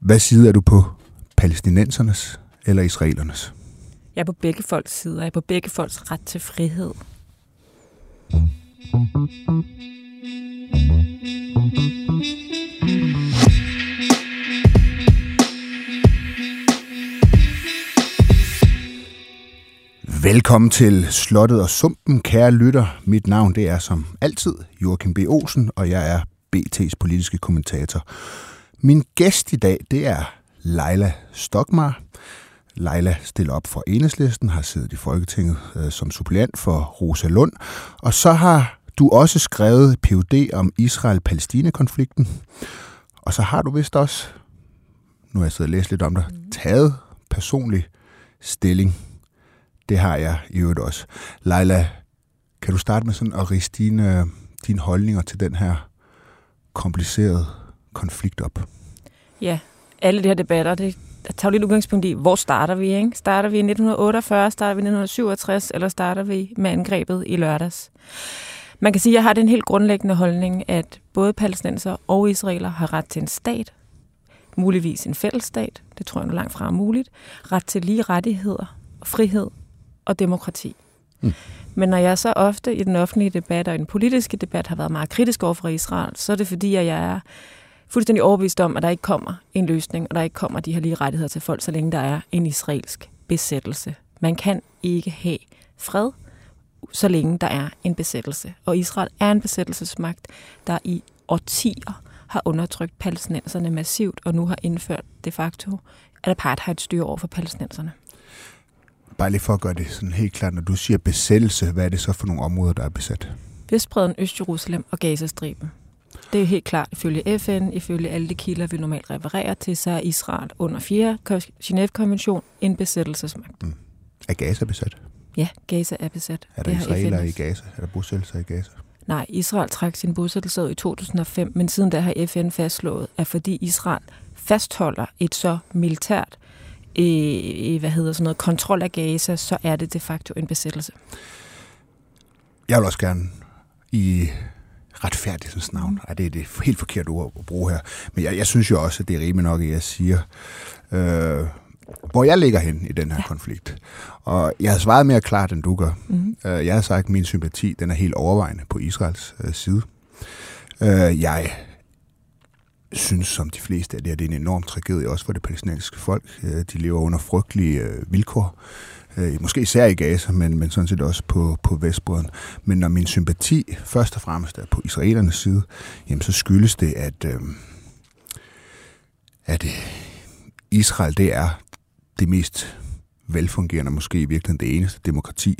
Hvad side er du på? Palæstinensernes eller israelernes? Jeg er på begge folks sider. Jeg er på begge folks ret til frihed. Velkommen til Slottet og Sumpen, kære lytter. Mit navn det er som altid Joachim B. Olsen, og jeg er BT's politiske kommentator. Min gæst i dag, det er Leila Stokmar. Leila stiller op for Enhedslisten, har siddet i Folketinget øh, som suppleant for Rosa Lund, og så har du også skrevet PUD om Israel-Palæstina-konflikten. Og så har du vist også, nu har jeg siddet og læst lidt om dig, taget personlig stilling. Det har jeg i øvrigt også. Leila, kan du starte med sådan at riste dine, dine holdninger til den her komplicerede konflikt op? Ja, alle de her debatter, det tager lidt udgangspunkt i, hvor starter vi? Ikke? Starter vi i 1948, starter vi i 1967, eller starter vi med angrebet i lørdags? Man kan sige, at jeg har den helt grundlæggende holdning, at både palæstinenser og israeler har ret til en stat, muligvis en fællesstat, det tror jeg nu langt fra er muligt, ret til lige rettigheder, frihed og demokrati. Mm. Men når jeg så ofte i den offentlige debat og i den politiske debat har været meget kritisk over for Israel, så er det fordi, at jeg er fuldstændig overbevist om, at der ikke kommer en løsning, og der ikke kommer de her lige rettigheder til folk, så længe der er en israelsk besættelse. Man kan ikke have fred, så længe der er en besættelse. Og Israel er en besættelsesmagt, der i årtier har undertrykt palæstinenserne massivt, og nu har indført de facto et apartheidstyre over for palæstinenserne. Bare lige for at gøre det sådan helt klart, når du siger besættelse, hvad er det så for nogle områder, der er besat? Vestbreden, Øst-Jerusalem og Gazastriben. Det er helt klart, ifølge FN, ifølge alle de kilder, vi normalt refererer til, så er Israel under 4. Genève-konvention en besættelsesmagt. Mm. Er Gaza besat? Ja, Gaza er besat. Er der israeler i Gaza? Er der bosættelser i Gaza? Nej, Israel trak sin bosættelse ud i 2005, men siden da har FN fastslået, at fordi Israel fastholder et så militært øh, hvad hedder sådan noget, kontrol af Gaza, så er det de facto en besættelse. Jeg vil også gerne i retfærdighedens navn. Ej, det er det helt forkerte ord at bruge her. Men jeg, jeg synes jo også, at det er rimeligt nok, at jeg siger, øh, hvor jeg ligger hen i den her ja. konflikt. Og jeg har svaret mere klart, end du gør. Mm-hmm. Jeg har sagt, at min sympati den er helt overvejende på Israels øh, side. Øh, jeg synes, som de fleste, at det, er en enorm tragedie, også for det palæstinensiske folk. De lever under frygtelige vilkår. Øh, måske især i Gaza, men, men sådan set også på, på Vestbreden. Men når min sympati først og fremmest er på israelernes side, jamen så skyldes det, at, øh, at øh, Israel det er det mest velfungerende, måske i virkeligheden det eneste demokrati,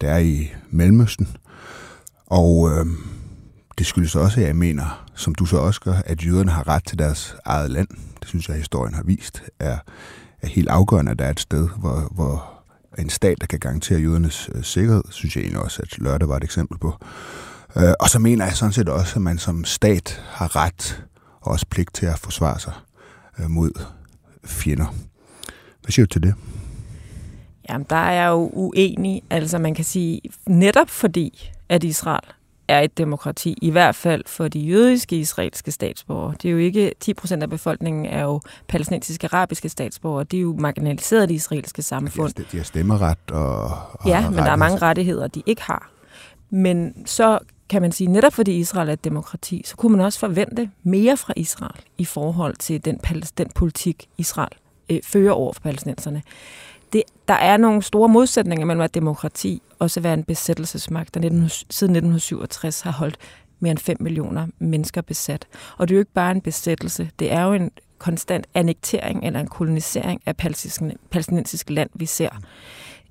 der er i Mellemøsten. Og øh, det skyldes også, at jeg mener, som du så også gør, at jøderne har ret til deres eget land. Det synes jeg, historien har vist, er, er helt afgørende, at der er et sted, hvor, hvor en stat, der kan garantere jødernes øh, sikkerhed, synes jeg egentlig også, at lørdag var et eksempel på. Øh, og så mener jeg sådan set også, at man som stat har ret og også pligt til at forsvare sig øh, mod fjender. Hvad siger du til det? Jamen, der er jeg jo uenig. Altså, man kan sige, netop fordi, at Israel er et demokrati, i hvert fald for de jødiske israelske statsborgere. Det er jo ikke 10 procent af befolkningen er jo palæstinensiske arabiske statsborgere. Det er jo marginaliseret i det israelske samfund. De har stemmeret og, og Ja, men der er mange rettigheder, de ikke har. Men så kan man sige, netop fordi Israel er et demokrati, så kunne man også forvente mere fra Israel i forhold til den, den politik, Israel øh, fører over for palæstinenserne det, der er nogle store modsætninger mellem at demokrati og så være en besættelsesmagt, der 19, siden 1967 har holdt mere end 5 millioner mennesker besat. Og det er jo ikke bare en besættelse, det er jo en konstant annektering eller en kolonisering af palæstinensisk land, vi ser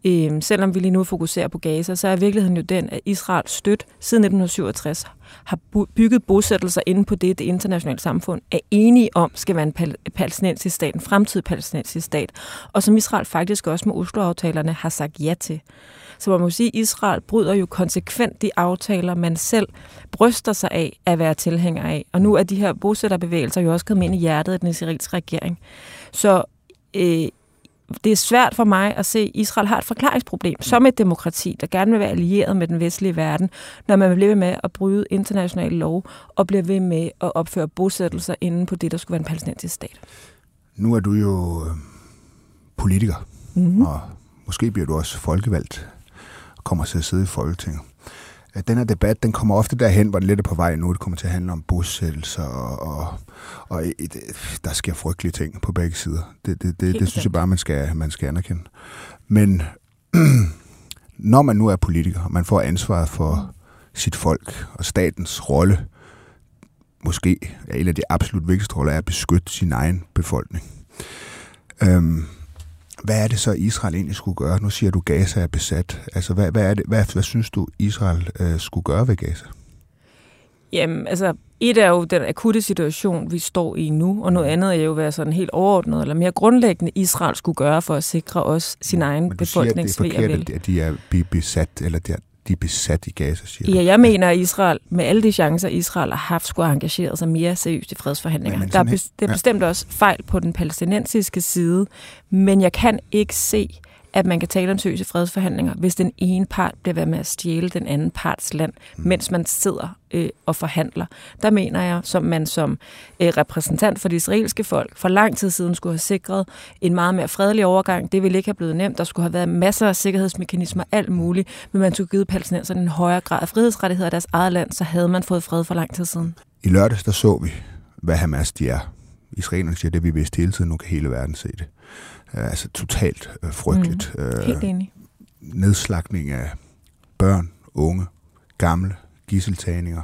øh, selvom vi lige nu fokuserer på Gaza, så er virkeligheden jo den, at Israels støt siden 1967 har bygget bosættelser inde på det, det internationale samfund er enige om, skal være en pal- palæstinensisk stat, en fremtidig palæstinensisk stat, og som Israel faktisk også med Oslo-aftalerne har sagt ja til. Så man må sige, at Israel bryder jo konsekvent de aftaler, man selv bryster sig af at være tilhænger af. Og nu er de her bosætterbevægelser jo også kommet ind i hjertet af den israelske regering. Så øh, det er svært for mig at se, at Israel har et forklaringsproblem som et demokrati, der gerne vil være allieret med den vestlige verden, når man bliver ved med at bryde internationale lov og bliver ved med at opføre bosættelser inden på det, der skulle være en palæstinensisk stat. Nu er du jo øh, politiker, Mm-hmm. og måske bliver du også folkevalgt og kommer til at sidde i Folketinget. At Den her debat, den kommer ofte derhen, hvor den lidt er på vej nu. Det kommer til at handle om bosættelser, og, og, og et, der sker frygtelige ting på begge sider. Det, det, det, det synes jeg bare, man skal, man skal anerkende. Men når man nu er politiker, og man får ansvaret for sit folk og statens rolle, måske er en af de absolut vigtigste roller, er at beskytte sin egen befolkning. Øhm, hvad er det så, Israel egentlig skulle gøre? Nu siger du, Gaza er besat. Altså, hvad, hvad, er det, hvad, hvad synes du, Israel øh, skulle gøre ved Gaza? Jamen, altså, et er jo den akutte situation, vi står i nu, og noget andet er jo, hvad sådan helt overordnet eller mere grundlæggende Israel skulle gøre for at sikre os sin egen Men du siger, at det er forkert, at de er be- besat, eller de er, de er besat i Gaza, siger. Ja, jeg mener, at Israel, med alle de chancer, Israel har haft, skulle have engageret sig mere seriøst i fredsforhandlinger. Men- men der er, bes- det er ja. bestemt også fejl på den palæstinensiske side, men jeg kan ikke se, at man kan tale om seriøse fredsforhandlinger, hvis den ene part bliver ved med at stjæle den anden parts land, Mm. mens man sidder øh, og forhandler. Der mener jeg, som man som øh, repræsentant for det israelske folk for lang tid siden skulle have sikret en meget mere fredelig overgang. Det ville ikke have blevet nemt. Der skulle have været masser af sikkerhedsmekanismer, alt muligt, men man skulle give palæstinenserne en højere grad af frihedsrettigheder i deres eget land, så havde man fået fred for lang tid siden. I lørdags, der så vi, hvad Hamas de er. Israelerne siger, det vi vidste hele tiden, nu kan hele verden se det. Øh, Altså totalt øh, frygteligt. Mm. Helt enig. nedslagning af børn, unge, gamle, gisseltagninger.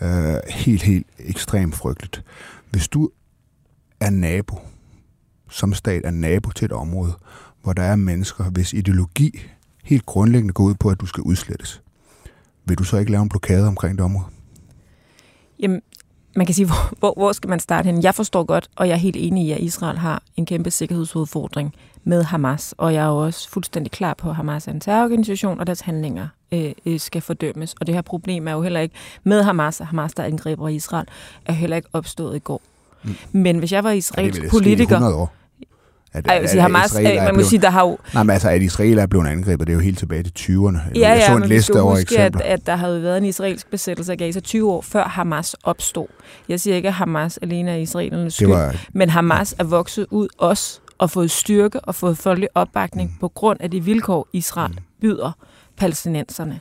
Øh, helt, helt ekstremt frygteligt. Hvis du er nabo, som stat er nabo til et område, hvor der er mennesker, hvis ideologi helt grundlæggende går ud på, at du skal udslettes, vil du så ikke lave en blokade omkring det område? Jamen, man kan sige, hvor, hvor, hvor skal man starte hen? Jeg forstår godt, og jeg er helt enig i, at Israel har en kæmpe sikkerhedsudfordring med Hamas, og jeg er også fuldstændig klar på, at Hamas er en terrororganisation, og deres handlinger øh, øh, skal fordømmes. Og det her problem er jo heller ikke med Hamas, og Hamas, der angriber Israel, er heller ikke opstået i går. Mm. Men hvis jeg var Er det israelsk vel politiker... 100 år? At, Ej, jeg vil sige, Hamas, øh, er man må blevet- sige, der har jo Nej, men altså, at Israel er blevet angrebet, det er jo helt tilbage til 20'erne. Ja, jeg så ja, en men liste over huske, at, eksempler. at der havde været en israelsk besættelse af Gaza 20 år før Hamas opstod. Jeg siger ikke, at Hamas alene er israelernes skyld, var, men Hamas er vokset ud også og fået styrke og fået folkelig opbakning Mm. på grund af de vilkår, Israel byder palæstinenserne.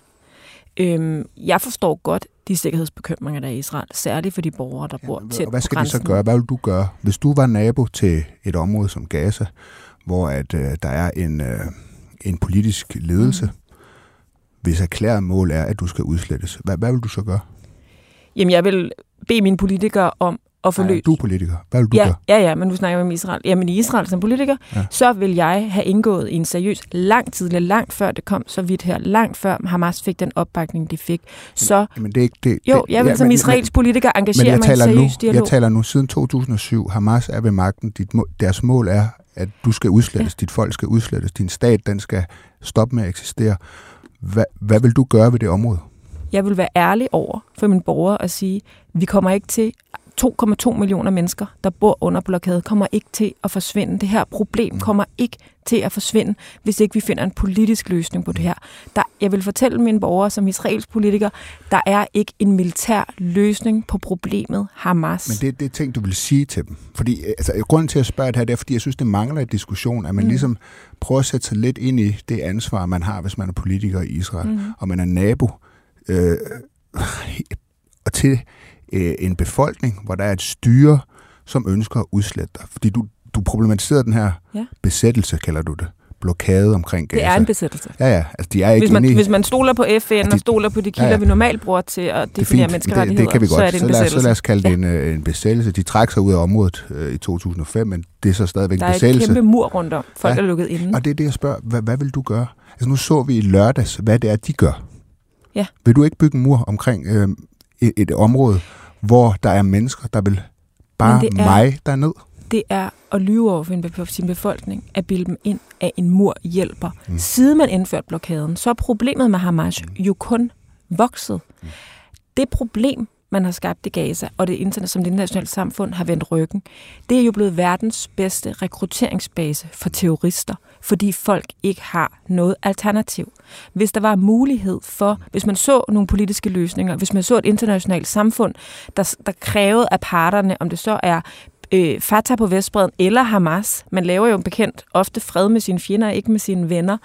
Øhm, jeg forstår godt de sikkerhedsbekymringer, der er i Israel, særligt for de borgere, der bor Ja, tæt og hvad skal på de så gøre? Hvad vil du gøre? Hvis du var nabo til et område som Gaza, hvor at, øh, der er en, øh, en politisk ledelse, Mm. hvis erklæret mål er, at du skal udslettes, hvad, hvad vil du så gøre? Jamen, jeg vil bede mine politikere om at få løst du er politiker. Hvad vil du ja, gøre? ja, ja, men nu snakker vi om Israel. Jamen i Israel som politiker, Ja. så vil jeg have indgået i en seriøs lang tidligere, langt før det kom så vidt her, langt før Hamas fik den opbakning, de fik. Så Men det er ikke det. jo, jeg vil ja, som men- israelsk politiker men engagere jeg mig i en taler, nu, seriøs dialog. jeg taler nu siden 2007. Hamas er ved magten. Dit, deres mål er, at du skal udslettes. Ja. Dit folk skal udslettes. Din stat, den skal stoppe med at eksistere. Hvad, hvad vil du gøre ved det område? Jeg vil være ærlig over for mine borgere og sige, vi kommer ikke til 2,2 millioner mennesker, der bor under blokade, kommer ikke til at forsvinde. Det her problem kommer ikke til at forsvinde, hvis ikke vi finder en politisk løsning på det her. Der, jeg vil fortælle mine borgere som israelsk politiker, der er ikke en militær løsning på problemet Hamas. Men det, det er ting, du vil sige til dem. Fordi, øh, altså, grunden til at spørge det her, det er, fordi jeg synes, det mangler i diskussion, at man mm. Mm. ligesom prøver at sætte sig lidt ind i det ansvar, man har, hvis man er politiker i Israel, mm. Mm. og man er nabo øh, og til øh, en befolkning, hvor der er et styre, som ønsker at udslette dig. Fordi du, du problematiserede den her Ja. besættelse, kalder du det, blokade omkring Gaza. Det er en besættelse. Ja, ja, altså de er ikke Hvis man, inde i... hvis man stoler på FN de- og stoler på de kilder, Ja, ja, ja. ja. vi normalt bruger til at det er definere det, menneskerettigheder, det kan vi godt. så er det en så, lad, besættelse. så lad os kalde det en, øh, en besættelse. De trækker sig ud af området øh, i 2005, men det er så stadigvæk Der en er et besættelse. kæmpe mur rundt om. Folk Ja. er lukket inde. Og det er det, jeg spørger. Hvad, hvad vil du gøre? Altså nu så vi i lørdags, hvad det er, de gør. Ja. Vil du ikke bygge en mur omkring øh, et, et område, hvor der er mennesker, der vil bare er- mig derned? det er at lyve over for sin befolkning, at bilde dem ind, at en mur hjælper. Mm. Mm. Siden man indførte blokaden, så er problemet med Hamas jo kun vokset. Mm. Det problem, man har skabt i Gaza, og det internet, som det internationale samfund har vendt ryggen, det er jo blevet verdens bedste rekrutteringsbase for terrorister, fordi folk ikke har noget alternativ. Hvis der var mulighed for, hvis man så nogle politiske løsninger, hvis man så et internationalt samfund, der, der krævede af parterne, om det så er øh, Fatah på Vestbreden eller Hamas. Man laver jo bekendt ofte fred med sine fjender, ikke med sine venner.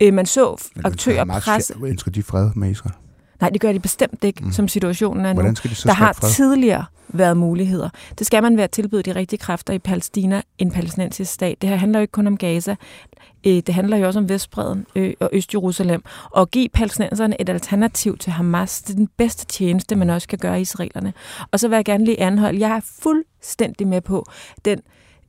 Øh, man så aktører presse... Ønsker de fred med Israel? Nej, det gør de bestemt ikke, mm. som situationen er Hvordan nu. skal de så Der har fred? tidligere været muligheder. Det skal man være tilbyde de rigtige kræfter i Palæstina, en palæstinensisk stat. Det her handler jo ikke kun om Gaza. Øh, det handler jo også om Vestbreden og Øst-Jerusalem. Og at give palæstinenserne et alternativ til Hamas, det er den bedste tjeneste, man også kan gøre israelerne. Og så vil jeg gerne lige anholde, jeg er fuldstændig med på den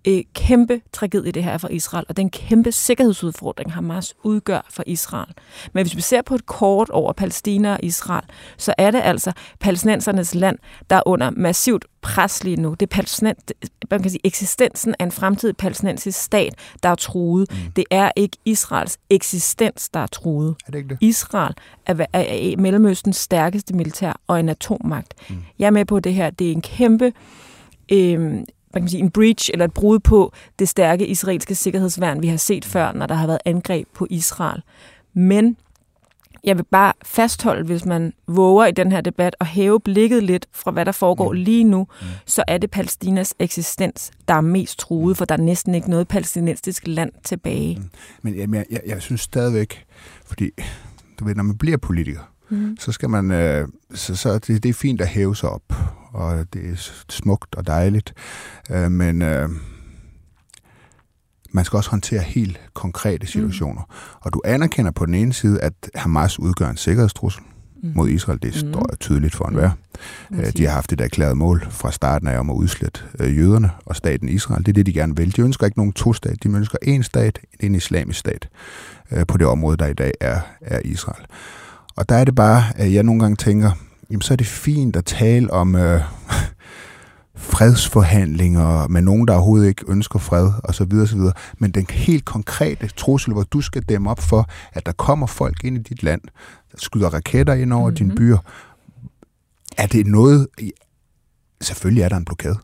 øh, kæmpe tragedie, det her er for Israel, og den kæmpe sikkerhedsudfordring, Hamas udgør for Israel. Men hvis vi ser på et kort over Palæstina og Israel, så er det altså palæstinensernes land, der er under massivt pres lige nu. Det er man kan sige, eksistensen af en fremtidig palæstinensisk stat, der er truet. Mm. Det er ikke Israels eksistens, der er truet. Er det ikke det? Israel er, er, er Mellemøstens stærkeste militær og en atommagt. Mm. Jeg er med på det her. Det er en kæmpe øh, man kan sige, en breach eller et brud på det stærke israelske sikkerhedsværn, vi har set før, når der har været angreb på Israel. Men jeg vil bare fastholde, hvis man våger i den her debat og hæve blikket lidt fra, hvad der foregår mm. lige nu, mm. så er det Palæstinas eksistens, der er mest truet, for der er næsten ikke noget palæstinensisk land tilbage. Mm. Men jeg, jeg, jeg synes stadigvæk, fordi du ved, når man bliver politiker, mm. så skal man, øh, så, så det, det er fint at hæve sig op, og det er smukt og dejligt, øh, men øh, man skal også håndtere helt konkrete mm. situationer. Mm. Og du anerkender på den ene side, at Hamas udgør en sikkerhedstrussel mm. mod Israel. Det mm. står tydeligt for enhver. Mm. De har haft et erklæret mål fra starten af om at udslette øh, jøderne og staten Israel. Det er det, de gerne vil. De ønsker ikke nogen to-stat. De ønsker en stat, en islamisk stat, øh, på det område, der i dag er, er Israel. Og der er det bare, at jeg nogle gange tænker, jamen så er det fint at tale om øh, fredsforhandlinger med nogen, der overhovedet ikke ønsker fred, og så videre, så videre. Men den helt konkrete trussel, hvor du skal dæmme op for, at der kommer folk ind i dit land, der skyder raketter ind over mm-hmm. dine byer, er det noget... Selvfølgelig er der en blokade.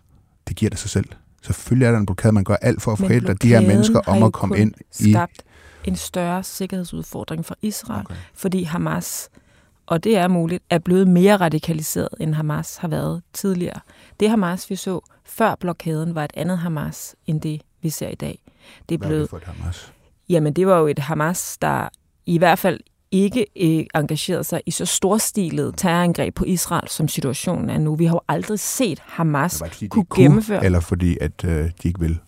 Det giver det sig selv. Selvfølgelig er der en blokade. Man gør alt for at forhindre de her mennesker om at komme ind i... skabt en større sikkerhedsudfordring for Israel, okay. fordi Hamas og det er muligt, er blevet mere radikaliseret, end Hamas har været tidligere. Det Hamas, vi så før blokaden, var et andet Hamas, end det, vi ser i dag. Det er Hvad blevet, er det for et Hamas? Jamen, det var jo et Hamas, der i hvert fald ikke øh, engagerede sig i så storstilet terrorangreb på Israel, som situationen er nu. Vi har jo aldrig set Hamas det det, kunne, kunne gennemføre... Eller fordi, at øh, de ikke vil?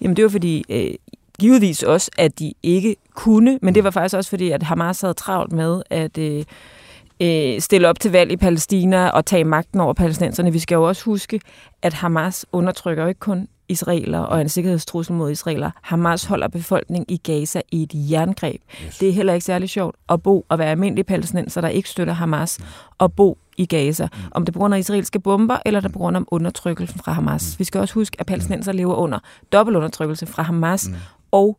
Jamen, det var fordi... Øh, givetvis også, at de ikke kunne, men det var faktisk også fordi, at Hamas havde travlt med at øh, øh, stille op til valg i Palæstina og tage magten over palæstinenserne. Vi skal jo også huske, at Hamas undertrykker jo ikke kun israeler og en sikkerhedstrussel mod israeler. Hamas holder befolkningen i Gaza i et jerngreb. Yes. Det er heller ikke særlig sjovt at bo og være almindelig palæstinenser, der ikke støtter Hamas, mm. og bo i Gaza. Mm. Om det på grund af israelske bomber, eller det på grund af undertrykkelsen fra Hamas. Mm. Vi skal også huske, at palæstinenser lever under dobbelt undertrykkelse fra Hamas mm. og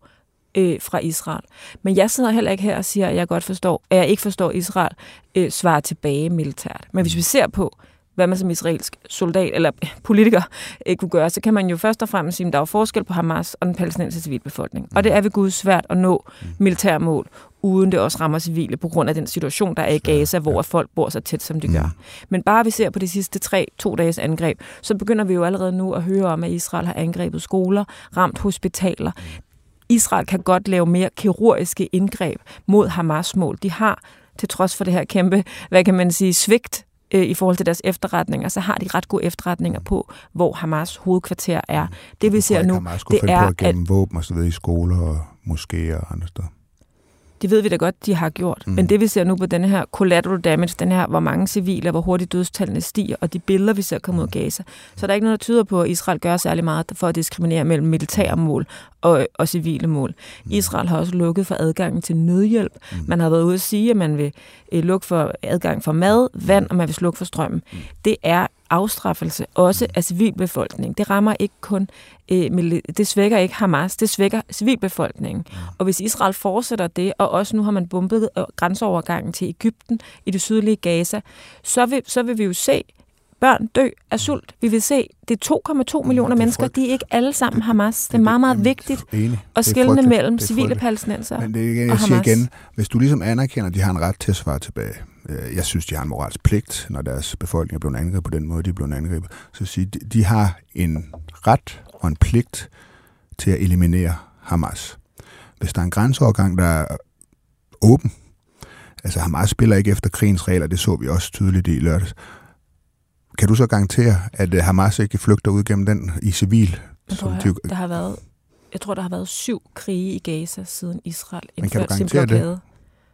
øh, fra Israel. Men jeg sidder heller ikke her og siger, at jeg godt forstår, at jeg ikke forstår Israel øh, svare tilbage militært. Men hvis vi ser på, hvad man som israelsk soldat eller politiker øh, kunne gøre, så kan man jo først og fremmest sige, at der er forskel på Hamas og den palæstinensiske civilbefolkning. Og det er ved Gud svært at nå militærmål, uden det også rammer civile, på grund af den situation, der er i Gaza, hvor folk bor så tæt, som de gør. Men bare vi ser på de sidste tre, to dages angreb, så begynder vi jo allerede nu at høre om, at Israel har angrebet skoler, ramt hospitaler. Israel kan godt lave mere kirurgiske indgreb mod Hamas-mål. De har, til trods for det her kæmpe, hvad kan man sige, svigt øh, i forhold til deres efterretninger, så har de ret gode efterretninger på, hvor Hamas hovedkvarter er. Det vi ser nu, det er, på at gemme våben og så videre i skoler og moskéer og andre steder. Det ved vi da godt, de har gjort. Mm. Men det vi ser nu på den her collateral damage, den her, hvor mange civile, hvor hurtigt dødstallene stiger, og de billeder, vi ser komme ud af Gaza, så der er ikke noget, der tyder på, at Israel gør særlig meget for at diskriminere mellem militære mål og, og civile mål. Mm. Israel har også lukket for adgangen til nødhjælp. Mm. Man har været ude at sige, at man vil eh, lukke for adgang for mad, vand, og man vil slukke for strømmen. Mm. Det er afstraffelse, også af civilbefolkningen. Det rammer ikke kun, øh, det svækker ikke Hamas, det svækker civilbefolkningen. Og hvis Israel fortsætter det, og også nu har man bumpet øh, grænseovergangen til Ægypten i det sydlige Gaza, så vil, så vil vi jo se børn dø af sult. Vi vil se, det er 2,2 millioner mennesker, de er ikke alle sammen Hamas. Det er meget, meget vigtigt at skille mellem civile palæstinenser Men det er igen, jeg siger igen, hvis du ligesom anerkender, at de har en ret til at svare tilbage, øh, jeg synes, de har en moralsk pligt, når deres befolkning er blevet angrebet på den måde, de er blevet angrebet, så sige, de har en ret og en pligt til at eliminere Hamas. Hvis der er en grænseovergang, der er åben, altså Hamas spiller ikke efter krigens regler, det så vi også tydeligt i lørdags, kan du så garantere, at øh, Hamas ikke flygter ud gennem den i civil? Jeg tror, jeg, der har været, jeg tror, der har været syv krige i Gaza siden Israel indførte sin blokade. Det?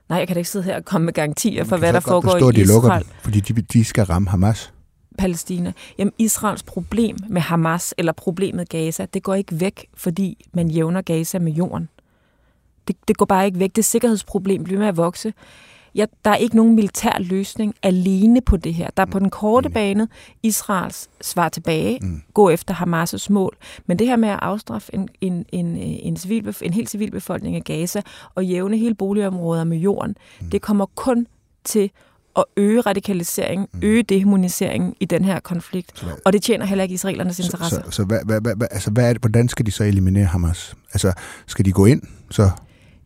Nej, jeg kan da ikke sidde her og komme med garantier for, hvad der foregår forstå, i de Israel. Lukker dem, fordi de, de skal ramme Hamas. Palæstina. Jamen, Israels problem med Hamas, eller problemet Gaza, det går ikke væk, fordi man jævner Gaza med jorden. Det, det går bare ikke væk. Det sikkerhedsproblem bliver med at vokse ja, der er ikke nogen militær løsning alene på det her. Der er på den korte mm. bane Israels svar tilbage, mm. gå efter Hamas' mål. Men det her med at afstraffe en, en, en, en, civil, en helt civilbefolkning af Gaza og jævne hele boligområder med jorden, mm. det kommer kun til at øge radikalisering, mm. øge dehumanisering i den her konflikt. Så, og det tjener heller ikke israelernes interesse. Så, så, så hvad, hvad, hvad, altså, hvad er det, hvordan skal de så eliminere Hamas? Altså, skal de gå ind, så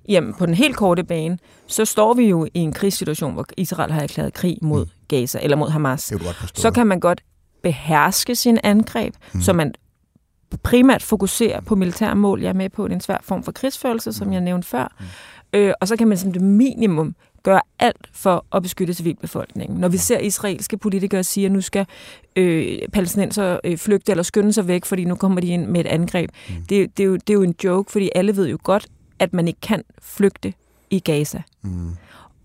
Jamen, på den helt korte bane, så står vi jo i en krigssituation, hvor Israel har erklæret krig mod mm. Gaza, eller mod Hamas. Så kan man godt beherske sin angreb, mm. så man primært fokuserer på militære mål. Jeg er med på en svær form for krigsførelse, som mm. jeg nævnte før. Mm. Øh, og så kan man som det minimum gøre alt for at beskytte civilbefolkningen. Når vi ser israelske politikere sige, at nu skal øh, palæstinenser øh, flygte eller skynde sig væk, fordi nu kommer de ind med et angreb. Mm. Det, det, er jo, det er jo en joke, fordi alle ved jo godt, at man ikke kan flygte i Gaza. Mm.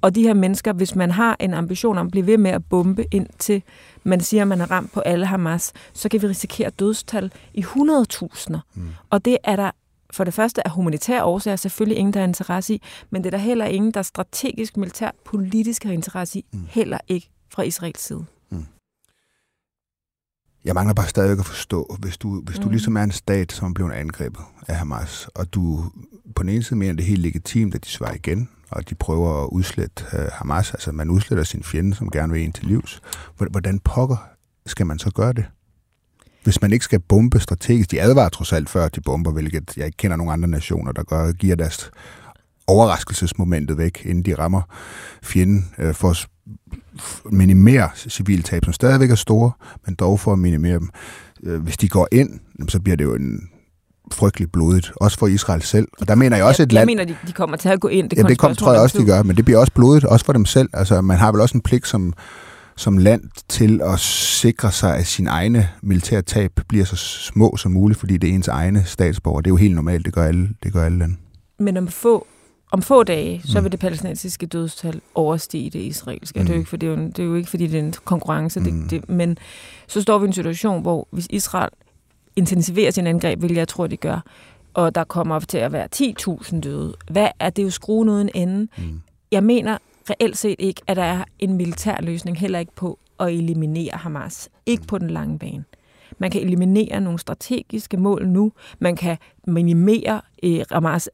Og de her mennesker, hvis man har en ambition om at blive ved med at bombe ind til man siger, at man har ramt på alle Hamas, så kan vi risikere dødstal i 100.000. Mm. Og det er der for det første af humanitære årsager selvfølgelig ingen, der har interesse i, men det er der heller ingen, der strategisk, militær, politisk har interesse i, mm. heller ikke fra Israels side. Jeg mangler bare stadig at forstå, hvis du, hvis du mm. ligesom er en stat, som er blevet angrebet af Hamas, og du på den ene side mener, det er helt legitimt, at de svarer igen, og de prøver at udslette øh, Hamas, altså man udsletter sin fjende, som gerne vil en til livs. Hvordan pokker skal man så gøre det? Hvis man ikke skal bombe strategisk, de advarer trods alt før, de bomber, hvilket jeg ikke kender nogen andre nationer, der gør, giver deres overraskelsesmomentet væk, inden de rammer fjenden, øh, for at minimere civiltab, som stadigvæk er store, men dog for at minimere dem. Øh, hvis de går ind, så bliver det jo en frygtelig blodigt, også for Israel selv. Og der mener jeg også jeg, et land... Jeg mener, de, de kommer til at gå ind. Det ja, det kom, tror jeg også, de gør, men det bliver også blodigt, også for dem selv. Altså, man har vel også en pligt som, som land til at sikre sig, at sin egne militære tab bliver så små som muligt, fordi det er ens egne statsborger. Det er jo helt normalt, det gør alle, det gør alle lande. Men om få om få dage, så mm. vil det palæstinensiske dødstal overstige det israelske. Mm. Det, er jo ikke, for det, er jo, det er jo ikke, fordi det er en konkurrence, mm. det, det, men så står vi i en situation, hvor hvis Israel intensiverer sin angreb, vil jeg tro, det gør, og der kommer til at være 10.000 døde, hvad er det jo skruen uden ende? Mm. Jeg mener reelt set ikke, at der er en militær løsning, heller ikke på at eliminere Hamas. Ikke mm. på den lange bane. Man kan eliminere nogle strategiske mål nu. Man kan minimere eh,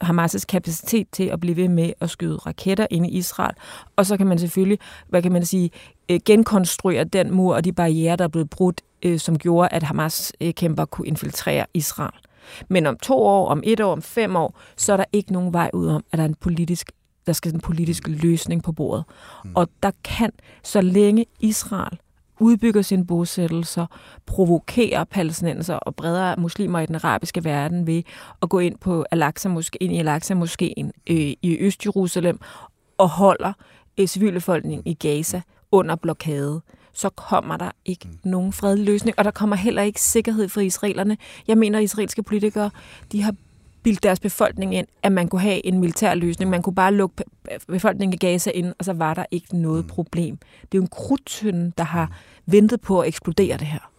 Hamas' kapacitet til at blive ved med at skyde raketter ind i Israel. Og så kan man selvfølgelig, hvad kan man sige, eh, genkonstruere den mur og de barriere, der er blevet brudt, eh, som gjorde, at Hamas-kæmper kunne infiltrere Israel. Men om to år, om et år, om fem år, så er der ikke nogen vej ud om, at der er en politisk der skal en politisk løsning på bordet. Mm. Og der kan, så længe Israel udbygger sine bosættelser, provokerer palæstinenser og bredere muslimer i den arabiske verden ved at gå ind på Al-Aqsa ind i Al-Aqsa-moskeen øh, i Øst-Jerusalem og holder øh, civilbefolkningen i Gaza under blokade så kommer der ikke mm. nogen fredelig løsning, og der kommer heller ikke sikkerhed for israelerne. Jeg mener, at israelske politikere de har bildt deres befolkning ind, at man kunne have en militær løsning. Man kunne bare lukke befolkningen i Gaza ind, og så var der ikke noget mm. problem. Det er jo en krudtønde, der har ventet på at eksplodere det her.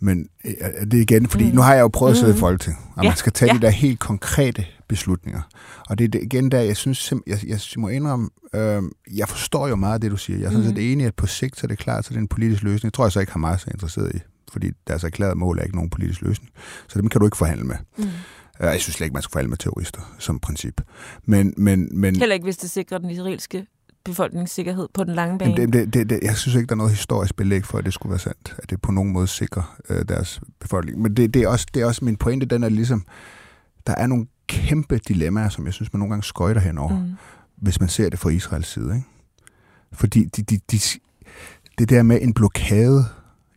Men øh, det er igen, fordi mm. nu har jeg jo prøvet at sidde i mm. Folketinget, og ja. man skal tage ja. de der helt konkrete beslutninger. Og det er igen der, jeg synes, jeg, jeg må indrømme, øh, jeg forstår jo meget af det, du siger. Jeg er sådan mm. set enig, at på sigt så er det klart, så det er en politisk løsning. Jeg tror jeg så ikke, Hamas er interesseret i fordi deres erklærede mål er ikke nogen politisk løsning. Så dem kan du ikke forhandle med. Mm. Jeg synes slet ikke, man skal forhandle med terrorister som princip. Men, men, men, Heller ikke, hvis det sikrer den israelske befolkningssikkerhed på den lange bane. Jamen, det, det, det, jeg synes ikke, der er noget historisk belæg for, at det skulle være sandt, at det på nogen måde sikrer øh, deres befolkning. Men det, det, er også, det er også min pointe, den er ligesom, der er nogle kæmpe dilemmaer, som jeg synes, man nogle gange skøjter henover, mm. hvis man ser det fra Israels side. Ikke? Fordi de, de, de, det der med en blokade,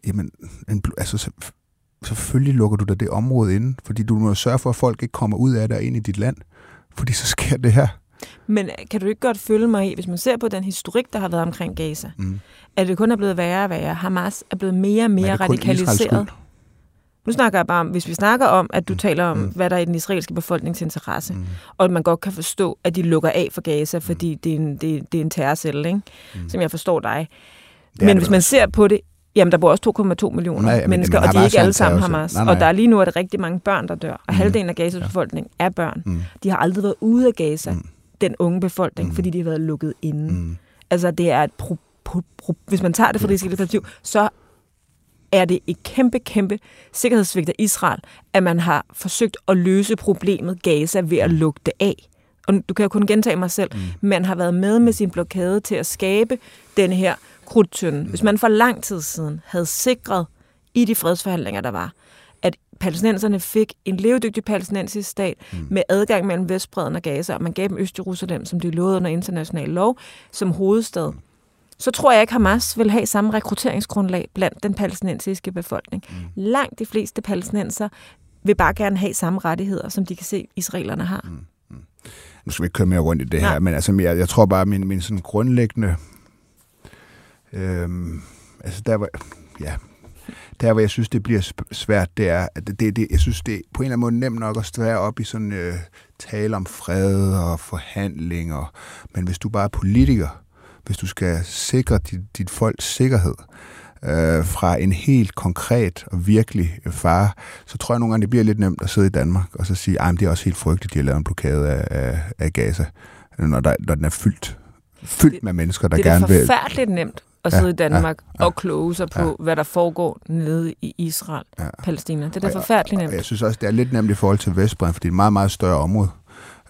jamen, en, altså, selvfølgelig lukker du da det område inde, fordi du må sørge for, at folk ikke kommer ud af det og ind i dit land, fordi så sker det her. Men kan du ikke godt følge mig i, hvis man ser på den historik, der har været omkring Gaza, mm. at det kun er blevet værre og værre. Hamas er blevet mere og mere radikaliseret. Nu snakker jeg bare om, hvis vi snakker om, at du mm. taler om, mm. hvad der er i den israelske befolknings interesse, mm. og at man godt kan forstå, at de lukker af for Gaza, fordi mm. det, er en, det, det er en terrorcelle, ikke? Mm. som jeg forstår dig. Men hvis man ser på det Jamen, der bor også 2,2 millioner nej, mennesker, men, og de er ikke alle sammen Hamas. Nej, nej. Og der er lige nu er det rigtig mange børn, der dør. Og mm. halvdelen af Gazas befolkning er børn. Mm. De har aldrig været ude af Gaza, mm. Den unge befolkning, mm. fordi de har været lukket inde. Mm. Altså, det er et pro, pro, pro, hvis man tager det fra det perspektiv, så er det et kæmpe, kæmpe sikkerhedsvigt af Israel, at man har forsøgt at løse problemet Gaza ved at lukke det af. Og du kan jo kun gentage mig selv, mm. man har været med med sin blokade til at skabe denne her krudtønden. Hvis man for lang tid siden havde sikret i de fredsforhandlinger, der var, palæstinenserne fik en levedygtig palæstinensisk stat mm. med adgang mellem Vestbreden og Gaza, og man gav dem Øst-Jerusalem, som de lovede under international lov, som hovedstad, så tror jeg ikke, Hamas vil have samme rekrutteringsgrundlag blandt den palæstinensiske befolkning. Mm. Langt de fleste palæstinenser vil bare gerne have samme rettigheder, som de kan se, israelerne har. Mm. Mm. Nu skal vi ikke køre mere rundt i det Nej. her, men altså, jeg, jeg tror bare, min, min sådan grundlæggende Øhm, altså der hvor, ja, der hvor jeg synes, det bliver svært, det er, at det, det, jeg synes, det er på en eller anden måde nemt nok at stvære op i sådan øh, tale om fred og forhandlinger. Men hvis du bare er politiker, hvis du skal sikre dit, dit folks sikkerhed, øh, fra en helt konkret og virkelig fare, så tror jeg nogle gange, det bliver lidt nemt at sidde i Danmark og så sige, at det er også helt frygteligt, de har lavet en blokade af, af, af Gaza, når, der, når den er fyldt, fyldt med mennesker, der gerne vil... Det er forfærdeligt nemt at sidde ja, i Danmark ja, ja, og kloge sig på, ja. hvad der foregår nede i Israel, ja. Palæstina. Det er da forfærdeligt nemt. Og jeg synes også, det er lidt nemt i forhold til Vestbredden, fordi det er et meget, meget større område.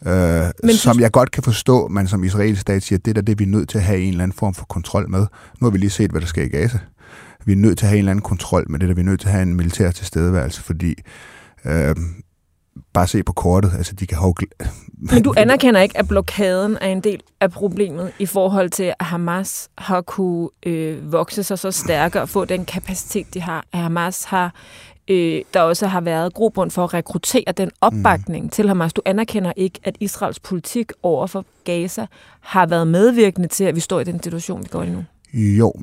Øh, Men som jeg godt kan forstå, man som israelsk stat siger, det er det, vi er nødt til at have en eller anden form for kontrol med. Nu har vi lige set, hvad der sker i Gaza. Vi er nødt til at have en eller anden kontrol med det, der vi er nødt til at have en militær tilstedeværelse, fordi øh, bare se på kortet, altså de kan have... Men du anerkender ikke, at blokaden er en del af problemet i forhold til, at Hamas har kunne øh, vokse sig så stærke og få den kapacitet, de har. At Hamas har øh, der også har været grobund for at rekruttere den opbakning mm. til Hamas. Du anerkender ikke, at Israels politik over for Gaza har været medvirkende til, at vi står i den situation, vi går i nu? Jo,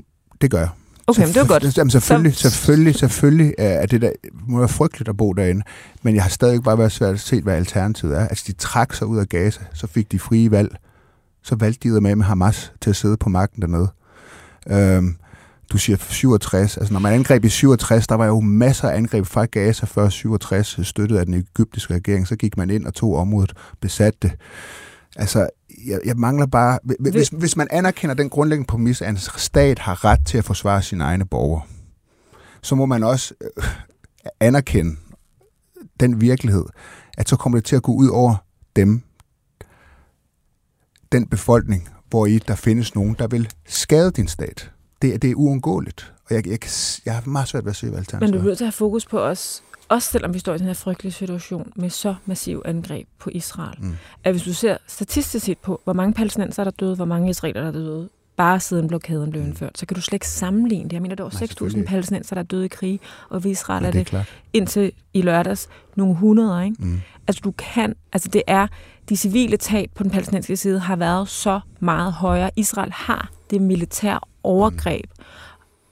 det gør jeg. Okay, men det var godt. Jamen, selvfølgelig, så... selvfølgelig, selvfølgelig er det der, må være frygteligt at bo derinde, men jeg har stadig bare været svært at se, hvad alternativet er. Altså, de trak sig ud af Gaza, så fik de frie valg, så valgte de med med Hamas til at sidde på magten dernede. Øhm, du siger 67, altså når man angreb i 67, der var jo masser af angreb fra Gaza før 67, støttet af den egyptiske regering, så gik man ind og tog området, besatte det. Altså, jeg, jeg mangler bare... Hvis, hvis man anerkender den grundlæggende præmis, at en stat har ret til at forsvare sine egne borgere, så må man også øh, anerkende den virkelighed, at så kommer det til at gå ud over dem, den befolkning, hvor i der findes nogen, der vil skade din stat. Det, det er uundgåeligt. Og jeg, jeg, jeg har meget svært ved at se, hvad alternativet Men du er nødt til at have fokus på os også selvom vi står i den her frygtelige situation med så massiv angreb på Israel, mm. at hvis du ser statistisk set på, hvor mange palæstinenser der er døde, hvor mange israeler der er døde, bare siden blokaden blev mm. indført, så kan du slet ikke sammenligne det. Jeg mener, der var 6.000 palæstinenser, der er døde i krig, og i Israel ja, er det, det indtil i lørdags nogle hundrede. Ikke? Mm. Altså du kan, altså det er, de civile tab på den palæstinensiske side har været så meget højere. Israel har det militære overgreb,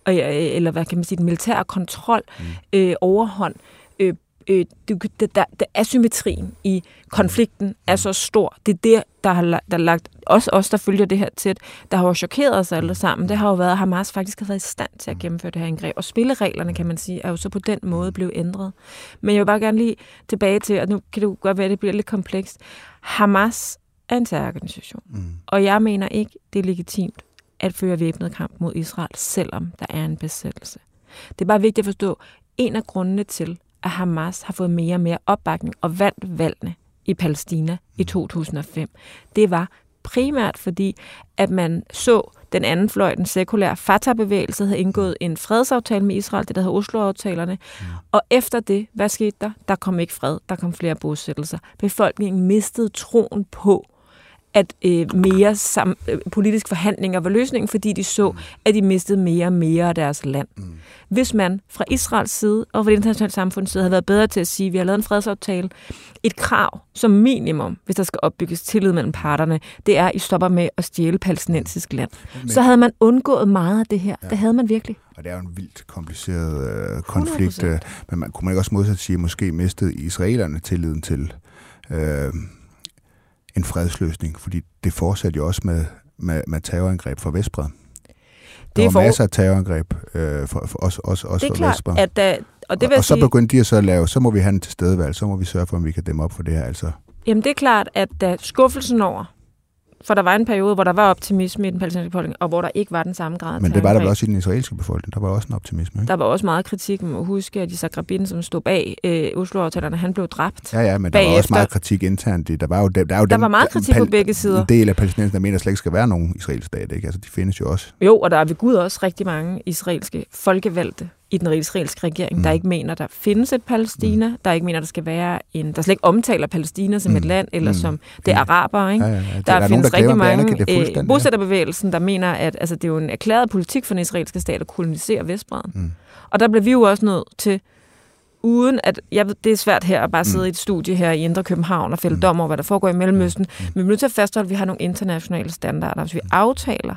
mm. eller hvad kan man sige, den militære kontrol, mm. øh, overhånd, øh, øh, der, der, der asymmetrien i konflikten er så stor. Det er det, der har der lagt, også os, der følger det her tæt, der har jo chokeret os alle sammen. Det har jo været, at Hamas faktisk har været i stand til at gennemføre det her indgreb. Og spillereglerne, kan man sige, er jo så på den måde blevet ændret. Men jeg vil bare gerne lige tilbage til, og nu kan det godt være, at det bliver lidt komplekst. Hamas er en terrororganisation. Mm. Og jeg mener ikke, det er legitimt at føre væbnet kamp mod Israel, selvom der er en besættelse. Det er bare vigtigt at forstå, en af grundene til, at Hamas har fået mere og mere opbakning og vandt valgene i Palæstina i 2005, mm. det var primært fordi, at man så den anden fløj, den sekulære Fatah-bevægelse, havde indgået en fredsaftale med Israel, det der hedder Oslo-aftalerne. Mm. Og efter det, hvad skete der? Der kom ikke fred, der kom flere bosættelser. Befolkningen mistede troen på, at øh, mere sam, øh, politiske forhandlinger var løsningen, fordi de så, mm. at de mistede mere og mere af deres land. Mm. Hvis man fra Israels side og fra det internationale samfunds side havde været bedre til at sige, at vi har lavet en fredsaftale, et krav som minimum, hvis der skal opbygges tillid mellem parterne, det er, at I stopper med at stjæle palæstinensisk land. Men, så havde man undgået meget af det her. Ja. Det havde man virkelig. Og det er jo en vildt kompliceret øh, konflikt. 100%. Øh, men man kunne man ikke også modsat sige, at måske mistede israelerne tilliden til øh, en fredsløsning, fordi det fortsatte jo også med, med, med terrorangreb fra Vestbredden. Der var for... masser af terrorangreb øh, for, for os, os, os det er klart, Vestbredden. at da, og, det vil og, og så sige... begyndte de at så lave, så må vi have en tilstedeværelse, så må vi sørge for, at vi kan dæmme op for det her. Altså. Jamen det er klart, at da skuffelsen over, for der var en periode, hvor der var optimisme i den palæstinensiske befolkning, og hvor der ikke var den samme grad Men det var der vel også i den israelske befolkning. Der var også en optimisme, ikke? Der var også meget kritik. Man må huske, at Isaac Rabin, som stod bag øh, Oslo-aftalerne, han blev dræbt. Ja, ja, men der bagefter. var også meget kritik internt. Der var jo, der, der, er jo der den, var meget kritik på begge sider. En del af palæstinenserne, der mener, at slet ikke skal være nogen israelsk stat. Ikke? Altså, de findes jo også. Jo, og der er ved Gud også rigtig mange israelske folkevalgte i den israelske regering, mm. der ikke mener, der findes et Palæstina, mm. der ikke mener, der skal være en, der slet ikke omtaler Palæstina som mm. et land, eller mm. som det er araber. Ikke? Ja, ja, ja. Der, der, der findes nogen, der rigtig mange øh, bosætterbevægelsen, der mener, at altså, det er jo en erklæret politik for den israelske stat at kolonisere Vestbreden. Mm. Og der bliver vi jo også nødt til, uden at, jeg ved, det er svært her at bare sidde mm. i et studie her i Indre København og fælde mm. dom over, hvad der foregår i Mellemøsten, mm. men vi er nødt til at fastholde, at vi har nogle internationale standarder. Hvis vi aftaler,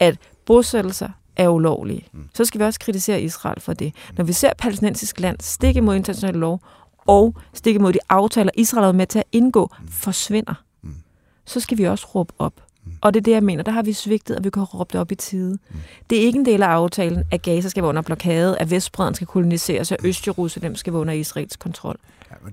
at bosættelser er ulovlige, mm. så skal vi også kritisere Israel for det. Når vi ser palæstinensisk land stikke mod international lov, og stikke mod de aftaler, Israel er med til at indgå, mm. forsvinder, mm. så skal vi også råbe op. Mm. Og det er det, jeg mener. Der har vi svigtet, og vi kan råbe det op i tide. Mm. Det er ikke en del af aftalen, at Gaza skal være under blokade, at Vestbreden skal koloniseres, og Øst-Jerusalem skal være under Israels kontrol.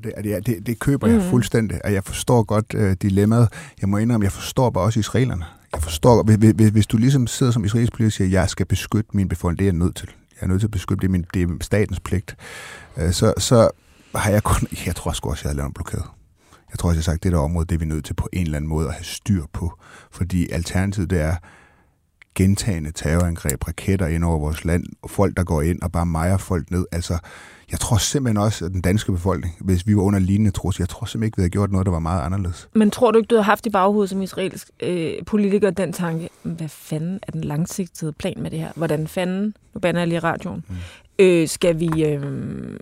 Ja, det, det, det køber jeg mm. fuldstændig, og jeg forstår godt uh, dilemmaet. Jeg må indrømme, jeg forstår bare også israelerne. Jeg forstår, hvis, hvis, hvis du ligesom sidder som israelsk politiker og siger, at jeg skal beskytte min befolkning, det er jeg nødt til. Jeg er nødt til at beskytte, det er, min, det er statens pligt. Øh, så, så har jeg kun, jeg tror også, at jeg har lavet en blokade. Jeg tror også, jeg har sagt, at det der område, det er vi nødt til på en eller anden måde at have styr på. Fordi alternativet, det er gentagende terrorangreb, raketter ind over vores land, og folk, der går ind og bare mejer folk ned. Altså, jeg tror simpelthen også, at den danske befolkning, hvis vi var under lignende trus, jeg tror simpelthen ikke, vi havde gjort noget, der var meget anderledes. Men tror du ikke, du har haft i baghovedet som israelsk øh, politiker den tanke, hvad fanden er den langsigtede plan med det her? Hvordan fanden, nu bander jeg lige radioen, mm. øh, skal vi... Øh,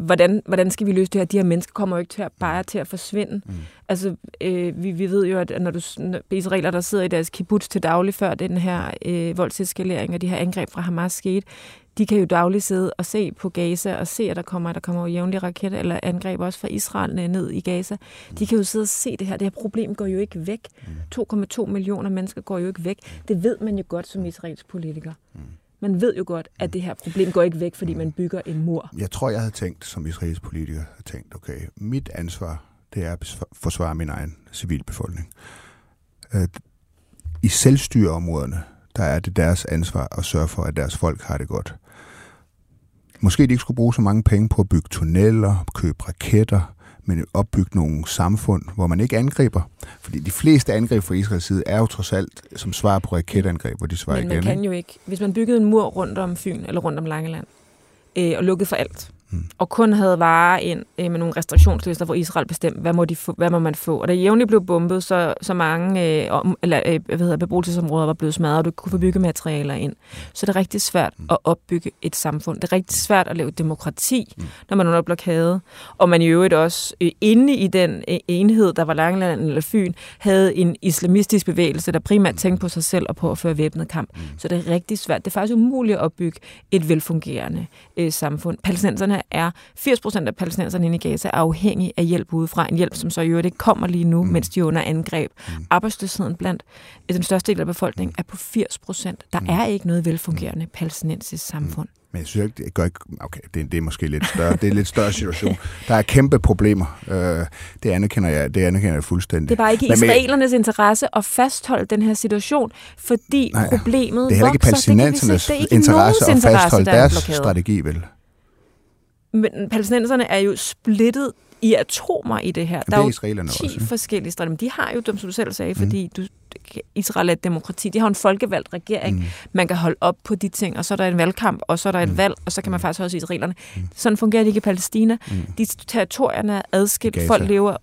hvordan, hvordan skal vi løse det her? De her mennesker kommer jo ikke til at, bare til at forsvinde. Mm. Altså, øh, vi, vi ved jo, at når du israeler, der sidder i deres kibbutz til daglig før den her øh, voldseskalering og de her angreb fra Hamas skete, de kan jo dagligt sidde og se på Gaza og se, at der kommer, der kommer jævnlige raketter eller angreb også fra Israel ned i Gaza. De kan jo sidde og se det her. Det her problem går jo ikke væk. 2,2 mm. millioner mennesker går jo ikke væk. Det ved man jo godt som israelsk politiker. Mm. Man ved jo godt, at det her problem går ikke væk, fordi man bygger en mur. Jeg tror, jeg havde tænkt som israelsk politiker, tænkt, okay, mit ansvar, det er at forsvare min egen civilbefolkning. Øh, I selvstyreområderne, der er det deres ansvar at sørge for, at deres folk har det godt. Måske de ikke skulle bruge så mange penge på at bygge tunneller, købe raketter, men opbygge nogle samfund, hvor man ikke angriber. Fordi de fleste angreb fra Israels side er jo trods alt som svar på raketangreb, hvor de svarer igen. Men man kan jo ikke. Hvis man byggede en mur rundt om Fyn eller rundt om Langeland, øh, og lukkede for alt, mm. og kun havde varer ind øh, med nogle restriktionslister, hvor Israel bestemte, hvad må, de få, hvad må man få. Og da jævnligt blev bombet, så, så mange øh, om, eller, øh, hvad hedder, beboelsesområder var blevet smadret, og du kunne få byggematerialer ind. Så det er rigtig svært mm. at opbygge et samfund. Det er rigtig svært at lave demokrati, mm. når man er under blokade. Og man i øvrigt også øh, inde i den øh, enhed, der var Langeland eller Fyn, havde en islamistisk bevægelse, der primært tænkte på sig selv og på at føre væbnet kamp. Mm. Så det er rigtig svært. Det er faktisk umuligt at opbygge et velfungerende øh, samfund. Palæstinenserne er 80% af palæstinenserne inde i Gaza er afhængige af hjælp udefra. En hjælp, som så i øvrigt ikke kommer lige nu, mm. mens de er under angreb. Mm. Arbejdsløsheden blandt den største del af befolkningen er på 80%. Der mm. er ikke noget velfungerende palæstinensisk samfund. Mm. Men jeg synes ikke, det gør ikke... Okay, det, det er måske lidt større. Det er en lidt større situation. Der er kæmpe problemer. Øh, det anerkender jeg, det anerkender jeg fuldstændig. Det var ikke i israelernes interesse at fastholde den her situation, fordi nej, problemet Det er heller ikke palæstinensernes interesse at fastholde deres strategi, vel? Men palæstinenserne er jo splittet i atomer i det her. Der er, er jo 10 også, forskellige strategier. De har jo, som du selv sagde, mm. fordi du, Israel er et demokrati. De har en folkevalgt regering. Mm. Man kan holde op på de ting, og så er der en valgkamp, og så er der et mm. valg, og så kan man faktisk også israelerne. Mm. Sådan fungerer det ikke i Palæstina. Mm. De territorierne er adskilt. Gaza. Folk lever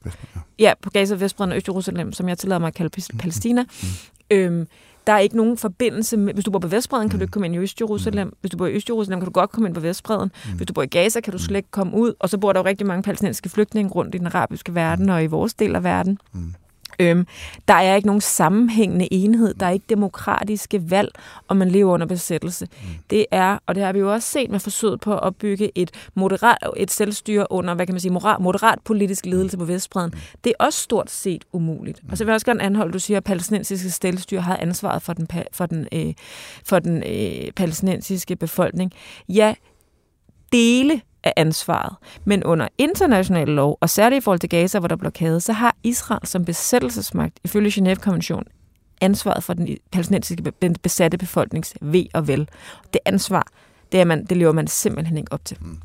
ja, på Gaza, Vestbreden og Øst-Jerusalem, som jeg tillader mig at kalde. Palæstina. Mm. Øhm, der er ikke nogen forbindelse med... Hvis du bor på Vestbreden, kan du ikke komme ind i Øst-Jerusalem. Hvis du bor i Øst-Jerusalem, kan du godt komme ind på Vestbreden. Hvis du bor i Gaza, kan du slet ikke komme ud. Og så bor der jo rigtig mange palæstinensiske flygtninge rundt i den arabiske verden og i vores del af verden. Øhm, der er ikke nogen sammenhængende enhed, der er ikke demokratiske valg, og man lever under besættelse. Mm. Det er, og det har vi jo også set med forsøget på at opbygge et, moderat, et selvstyre under, hvad kan man sige, moderat, moderat politisk ledelse på Vestbreden. Mm. Det er også stort set umuligt. Mm. Og så vil jeg også gerne anholde, du siger, at palæstinensiske selvstyre har ansvaret for den, for den, øh, for den øh, palæstinensiske befolkning. Ja, dele af ansvaret. Men under international lov, og særligt i forhold til Gaza, hvor der er blokade, så har Israel som besættelsesmagt, ifølge Genève-konventionen, ansvaret for den palæstinensiske besatte befolknings ved og vel. Det ansvar, det, er man, det lever man simpelthen ikke op til. Mm.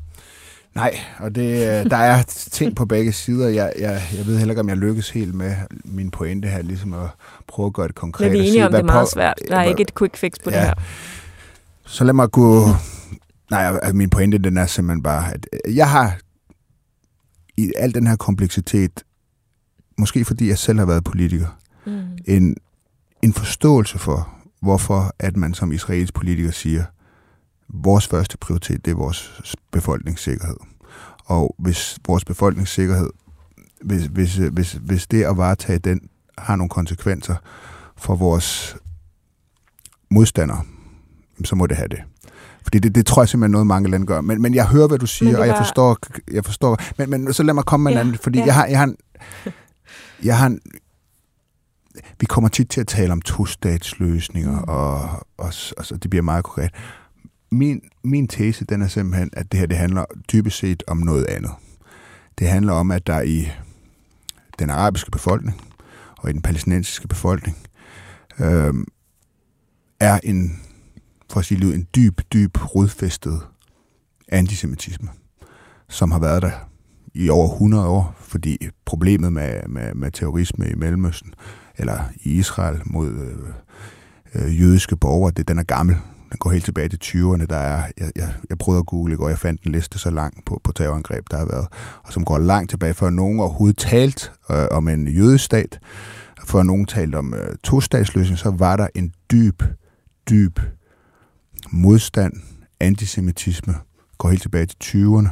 Nej, og det, øh, der er ting på begge sider. Jeg, jeg, jeg ved heller ikke, om jeg lykkes helt med min pointe her, ligesom at prøve at gøre det konkret. Men vi er enige om, det er meget svært. Der er ikke et quick fix på ja. det her. Så lad mig gå Nej, altså, min pointe den er simpelthen bare, at øh, jeg har i al den her kompleksitet, måske fordi jeg selv har været politiker, mm. en, en forståelse for, hvorfor at man som israelsk politiker siger, vores første prioritet, det er vores befolkningssikkerhed. Og hvis vores befolkningssikkerhed, hvis, hvis, hvis, hvis det at varetage den har nogle konsekvenser for vores modstandere, så må det have det. Fordi det, det tror jeg simpelthen noget, mange lande gør. Men, men jeg hører, hvad du siger, var... og jeg forstår, jeg forstår. Men, men så lad mig komme med ja, en anden, fordi ja. jeg har, jeg har en, jeg har en, vi kommer tit til at tale om to-statsløsninger, mm. og, og, og, og det bliver meget konkret. Min, min tese, den er simpelthen, at det her, det handler dybest set om noget andet. Det handler om, at der i den arabiske befolkning og i den palæstinensiske befolkning øh, er en for at sige det en dyb, dyb rodfæstet antisemitisme, som har været der i over 100 år, fordi problemet med, med, med terrorisme i Mellemøsten, eller i Israel mod øh, øh, jødiske borgere, det, den er gammel. Den går helt tilbage til 20'erne. Der er, jeg, jeg, jeg prøvede at google og jeg fandt en liste så lang på, på terrorangreb, der har været, og som går langt tilbage, før nogen overhovedet talt øh, om en jødisk stat, før nogen talte om øh, to så var der en dyb, dyb modstand, antisemitisme, går helt tilbage til 20'erne,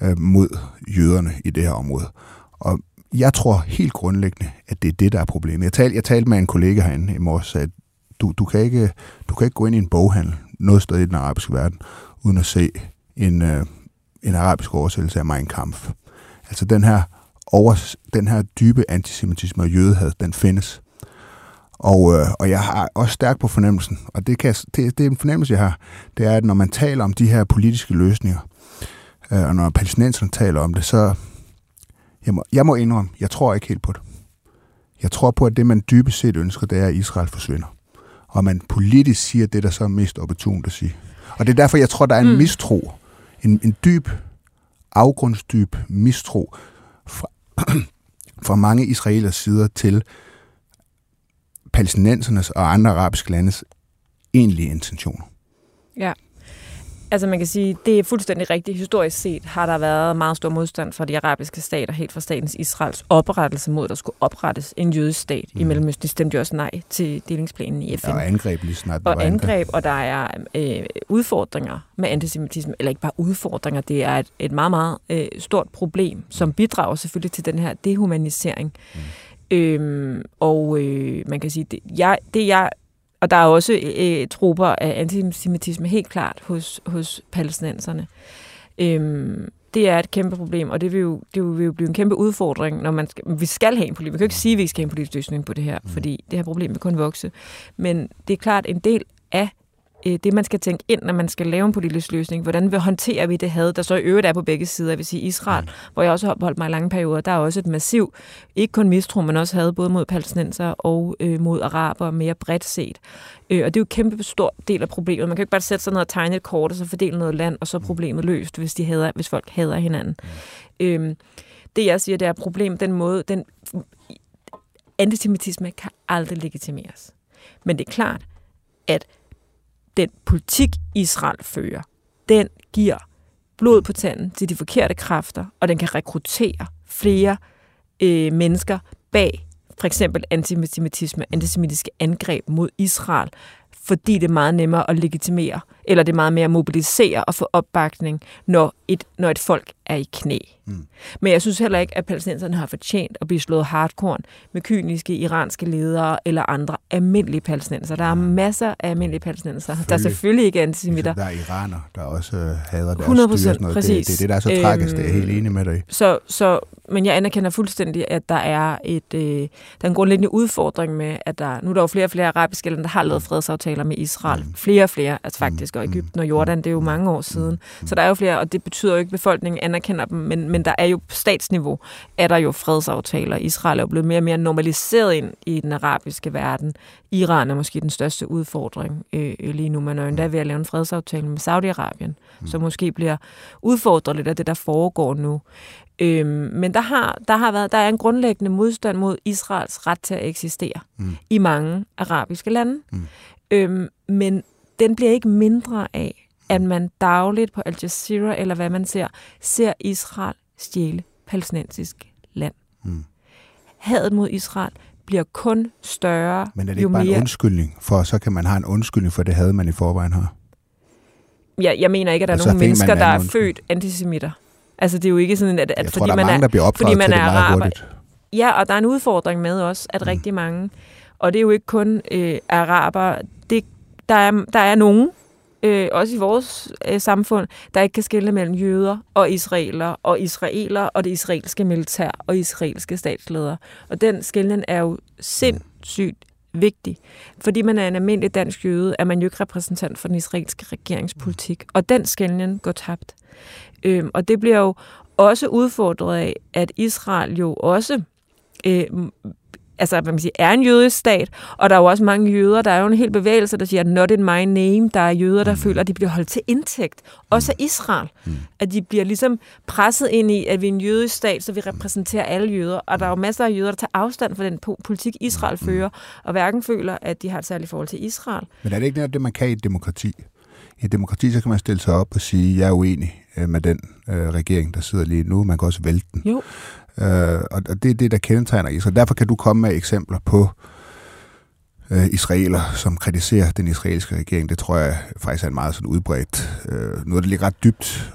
øh, mod jøderne i det her område. Og jeg tror helt grundlæggende, at det er det, der er problemet. Jeg talte, jeg talte med en kollega herinde i morges, at du, du, kan ikke, du kan ikke gå ind i en boghandel noget sted i den arabiske verden, uden at se en, øh, en arabisk oversættelse af Mein Kampf. Altså den her, over, den her dybe antisemitisme og jødehad, den findes. Og, øh, og jeg har også stærkt på fornemmelsen, og det, kan, det, det er en fornemmelse, jeg har, det er, at når man taler om de her politiske løsninger, øh, og når palæstinenserne taler om det, så jeg må, jeg må indrømme, jeg tror ikke helt på det. Jeg tror på, at det, man dybest set ønsker, det er, at Israel forsvinder. Og man politisk siger det, der så er mest opportunt at sige. Og det er derfor, jeg tror, der er en mm. mistro. En, en dyb, afgrundsdyb mistro fra, fra mange israelers sider til palæstinensernes og andre arabiske landes egentlige intentioner. Ja. Altså man kan sige, det er fuldstændig rigtigt. Historisk set har der været meget stor modstand fra de arabiske stater, helt fra statens Israels oprettelse mod, at der skulle oprettes en jødisk stat mm. i Mellemøsten. De stemte jo også nej til delingsplanen i FN. Der er angreb lige snart. Og angreb, og der er øh, udfordringer med antisemitisme, eller ikke bare udfordringer, det er et, et meget, meget øh, stort problem, som bidrager selvfølgelig til den her dehumanisering. Mm Øhm, og øh, man kan sige, det jeg, det jeg og der er også øh, trupper af antisemitisme helt klart hos, hos palæstinenserne. Øhm, det er et kæmpe problem, og det vil jo, det vil jo blive en kæmpe udfordring, når man skal, vi skal have en politik. Vi kan jo ikke sige, at vi skal have en politisk løsning på det her, mm. fordi det her problem vil kun vokse. Men det er klart, en del af øh, det, man skal tænke ind, når man skal lave en politisk løsning. Hvordan vil håndterer vi det had, der så i øvrigt er på begge sider? Jeg vil sige Israel, mm. hvor jeg også har holdt mig i lange perioder, der er også et massiv, ikke kun mistro, men også had både mod palæstinenser og øh, mod araber, mere bredt set. Øh, og det er jo en kæmpe stor del af problemet. Man kan jo ikke bare sætte sig ned og tegne et kort, og så fordele noget land, og så er problemet løst, hvis, de hader, hvis folk hader hinanden. Mm. Øh, Det, jeg siger, det er et problem, den måde, den antisemitisme kan aldrig legitimeres. Men det er klart, at den politik, Israel fører, den giver blod på tanden til de forkerte kræfter, og den kan rekruttere flere øh, mennesker bag for eksempel antisemitisme, antisemitiske angreb mod Israel, fordi det er meget nemmere at legitimere, eller det er meget mere at mobilisere og få opbakning, når et, når et folk er i knæ. Mm. Men jeg synes heller ikke, at palæstinenserne har fortjent at blive slået hardcore med kyniske iranske ledere eller andre almindelige palæstinenser. Der er mm. masser af almindelige palæstinenser. Der er selvfølgelig ikke antisemitter. Der er iraner, der også øh, hader deres 100 styre. Noget. Præcis. Det, det er det, der er så tragisk. det er jeg helt enig med dig Så, så, men jeg anerkender fuldstændig, at der er, et, øh, der er en grundlæggende udfordring med, at der, nu er der jo flere og flere arabiske lande, der har lavet fredsaftaler med Israel. Mm. Flere og flere, altså faktisk, og Ægypten og Jordan, det er jo mange år siden. Så der er jo flere, og det betyder jo ikke, at befolkningen anerkender dem, men, men der er jo på statsniveau, er der jo fredsaftaler. Israel er jo blevet mere og mere normaliseret ind i den arabiske verden. Iran er måske den største udfordring øh, lige nu. Man er endda ved at lave en fredsaftale med Saudi-Arabien, mm. som måske bliver udfordret lidt af det, der foregår nu. Øhm, men der har, der har været der er en grundlæggende modstand mod Israels ret til at eksistere mm. i mange arabiske lande. Mm. Øhm, men den bliver ikke mindre af, at man dagligt på Al Jazeera, eller hvad man ser, ser Israel stjæle palæstinensisk land. Mm. Hadet mod Israel bliver kun større, Men er det ikke bare mere... en undskyldning, for så kan man have en undskyldning for det havde man i forvejen her? Ja, jeg mener ikke, at der er nogle mennesker, der er født antisemitter. Altså det er jo ikke sådan, at, at jeg fordi tror, man mange, er, der fordi man er araber. Ja, og der er en udfordring med også, at mm. rigtig mange, og det er jo ikke kun øh, araber, det, der, er, der er nogen, øh, også i vores øh, samfund, der ikke kan skille mellem jøder og israeler, og israeler og det israelske militær og israelske statsledere. Og den skillen er jo sindssygt vigtig. Fordi man er en almindelig dansk jøde, er man jo ikke repræsentant for den israelske regeringspolitik. Og den skillen går tabt. Øhm, og det bliver jo også udfordret af, at Israel jo også øh, altså, hvad man siger, er en jødisk stat, og der er jo også mange jøder, der er jo en hel bevægelse, der siger, not in my name, der er jøder, der mm. føler, at de bliver holdt til indtægt, også af Israel, mm. at de bliver ligesom presset ind i, at vi er en jødisk stat, så vi repræsenterer alle jøder, og der er jo masser af jøder, der tager afstand fra den politik, Israel mm. fører, og hverken føler, at de har et særligt forhold til Israel. Men er det ikke det, man kan i et demokrati? I et demokrati, så kan man stille sig op og sige, jeg er uenig øh, med den øh, regering, der sidder lige nu. Man kan også vælte den. Jo. Øh, og det er det, der kendetegner Israel. Derfor kan du komme med eksempler på øh, israeler, som kritiserer den israelske regering. Det tror jeg faktisk er en meget sådan udbredt. Øh, noget, der ligger ret dybt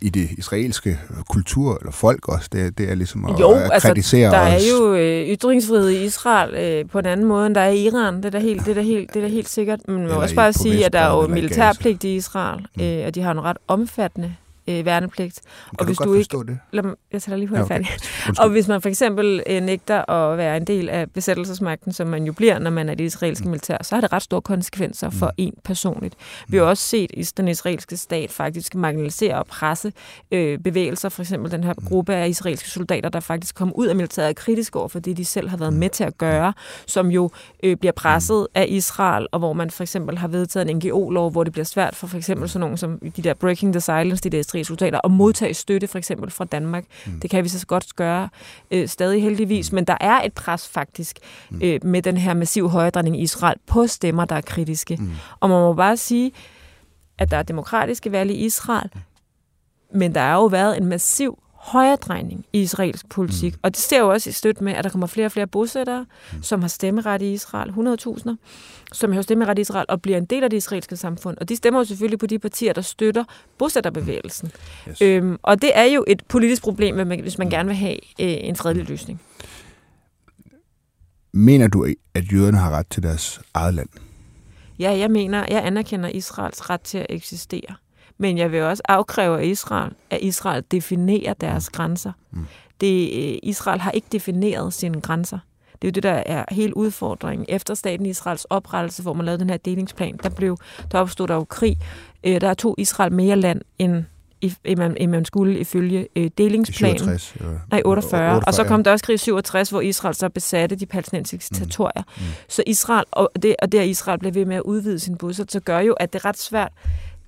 i det israelske kultur eller folk også. Det, det er ligesom at, jo, at altså, kritisere der os. er jo øh, ytringsfrihed i Israel øh, på en anden måde, end der er i Iran. Det er da helt, det er da helt, det er da helt sikkert. Men man må også bare sige, at der er jo militærpligt i Israel, mm. øh, og de har en ret omfattende øh, værnepligt. Kan og hvis du, du ikke, det? Lad mig, jeg tager lige hurtigt ja, okay. færdig. Og hvis man for eksempel øh, nægter at være en del af besættelsesmagten, som man jo bliver, når man er det israelske mm. militær, så har det ret store konsekvenser for mm. en personligt. Vi har mm. også set at den israelske stat faktisk marginalisere og presse øh, bevægelser, for eksempel den her mm. gruppe af israelske soldater, der faktisk kom ud af militæret kritisk over for det, de selv har været med til at gøre, som jo øh, bliver presset af Israel, og hvor man for eksempel har vedtaget en NGO-lov, hvor det bliver svært for for eksempel sådan nogen som de der Breaking the Silence, de der resultater og modtage støtte for eksempel fra Danmark. Mm. Det kan vi så godt gøre øh, stadig heldigvis, mm. men der er et pres faktisk mm. øh, med den her massiv højredrejning i Israel på stemmer, der er kritiske. Mm. Og man må bare sige, at der er demokratiske valg i Israel, mm. men der har jo været en massiv højredrejning i israelsk politik. Mm. Og det ser jo også i støt med, at der kommer flere og flere bosættere, mm. som har stemmeret i Israel, 100.000, som har stemmeret i Israel og bliver en del af det israelske samfund. Og de stemmer jo selvfølgelig på de partier, der støtter bosætterbevægelsen. Mm. Yes. Øhm, og det er jo et politisk problem, hvis man gerne vil have øh, en fredelig løsning. Mener du, at jøderne har ret til deres eget land? Ja, jeg mener, jeg anerkender Israels ret til at eksistere. Men jeg vil også afkræve af Israel, at Israel definerer deres mm. grænser. Mm. Det, øh, Israel har ikke defineret sine grænser. Det er jo det, der er helt udfordringen. Efter staten Israels oprettelse, hvor man lavede den her delingsplan, der, blev, der opstod der jo krig. Øh, der tog Israel mere land, end end man, end man skulle ifølge øh, delingsplanen. 67, ja. Nej, 48. 48. Og så kom der også krig i 67, hvor Israel så besatte de palæstinensiske mm. territorier. Mm. Så Israel, og det, og det at Israel blev ved med at udvide sin bosæt, så gør jo, at det er ret svært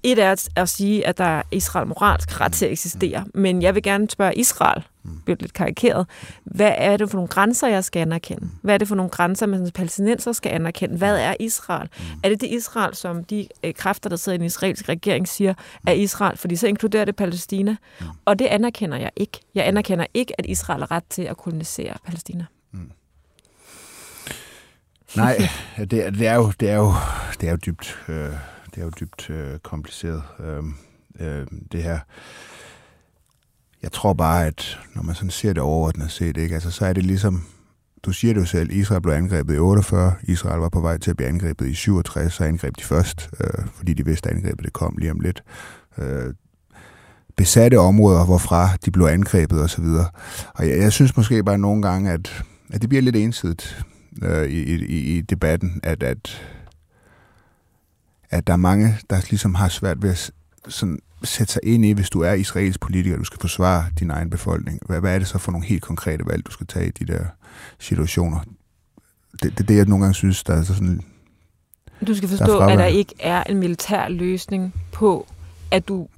et er at, at sige, at der er Israel moralsk ret til at eksistere, men jeg vil gerne spørge Israel, bliver lidt karikeret, hvad er det for nogle grænser, jeg skal anerkende? Hvad er det for nogle grænser, man palæstinenser skal anerkende? Hvad er Israel? Er det det Israel, som de øh, kræfter, der sidder i den israelske regering, siger, er Israel? Fordi så inkluderer det Palæstina. Og det anerkender jeg ikke. Jeg anerkender ikke, at Israel har ret til at kolonisere Palæstina. Mm. Nej, det, det, er jo, det, er jo, det er jo dybt, øh, det er jo dybt øh, kompliceret, øh, øh, det her. Jeg tror bare, at når man sådan ser det overordnet set, ikke, altså, så er det ligesom, du siger det jo selv, Israel blev angrebet i 48, Israel var på vej til at blive angrebet i 67, så angreb de først, øh, fordi de vidste, at angrebet det kom lige om lidt. Øh, besatte områder, hvorfra de blev angrebet osv. Og, og jeg, jeg synes måske bare nogle gange, at, at det bliver lidt ensidigt øh, i, i, i debatten, at, at, at der er mange, der ligesom har svært ved at sådan, sætte sig ind i, hvis du er israelsk politiker, du skal forsvare din egen befolkning. Hvad, hvad er det så for nogle helt konkrete valg, du skal tage i de der situationer? Det er det, det, jeg nogle gange synes, der er sådan... Du skal forstå, at der ikke er en militær løsning på, at du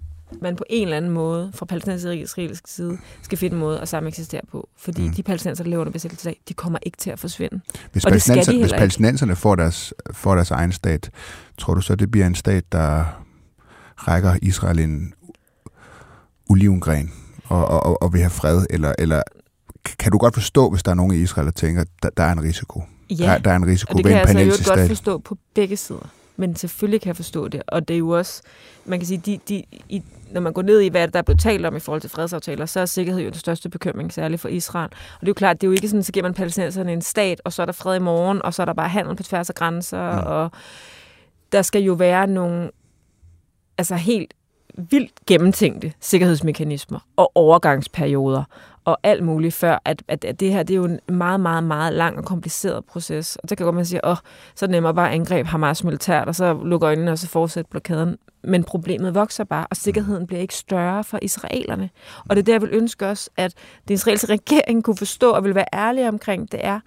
man på en eller anden måde fra palæstinensisk og israelsk side skal finde en måde at sammen eksistere på. Fordi mm. de palæstinenser, der lever under besættelse de kommer ikke til at forsvinde. Hvis, og det skal de hvis palæstinenserne får deres, får deres egen stat, tror du så, det bliver en stat, der rækker Israel en olivengren og, og, og, og vil have fred? Eller, eller kan du godt forstå, hvis der er nogen i Israel, der tænker, der, der er en risiko? Ja, der, der er en risiko og det kan jeg altså godt forstå på begge sider. Men selvfølgelig kan jeg forstå det. Og det er jo også, man kan sige, de, de, i, når man går ned i, hvad der er blevet talt om i forhold til fredsaftaler, så er sikkerhed jo den største bekymring, særligt for Israel. Og det er jo klart, det er jo ikke sådan, så giver man palæstinenserne en stat, og så er der fred i morgen, og så er der bare handel på tværs af grænser, ja. og der skal jo være nogle altså helt vildt gennemtænkte sikkerhedsmekanismer og overgangsperioder og alt muligt, før at, at, at det her det er jo en meget, meget, meget lang og kompliceret proces. Og så kan godt man sige, åh, så er det nemmere bare angreb Hamas militært, og så lukker øjnene, og så fortsætter blokaden. Men problemet vokser bare, og sikkerheden bliver ikke større for israelerne. Og det er der, jeg vil ønske os, at den israelske regering kunne forstå og vil være ærlig omkring, det er,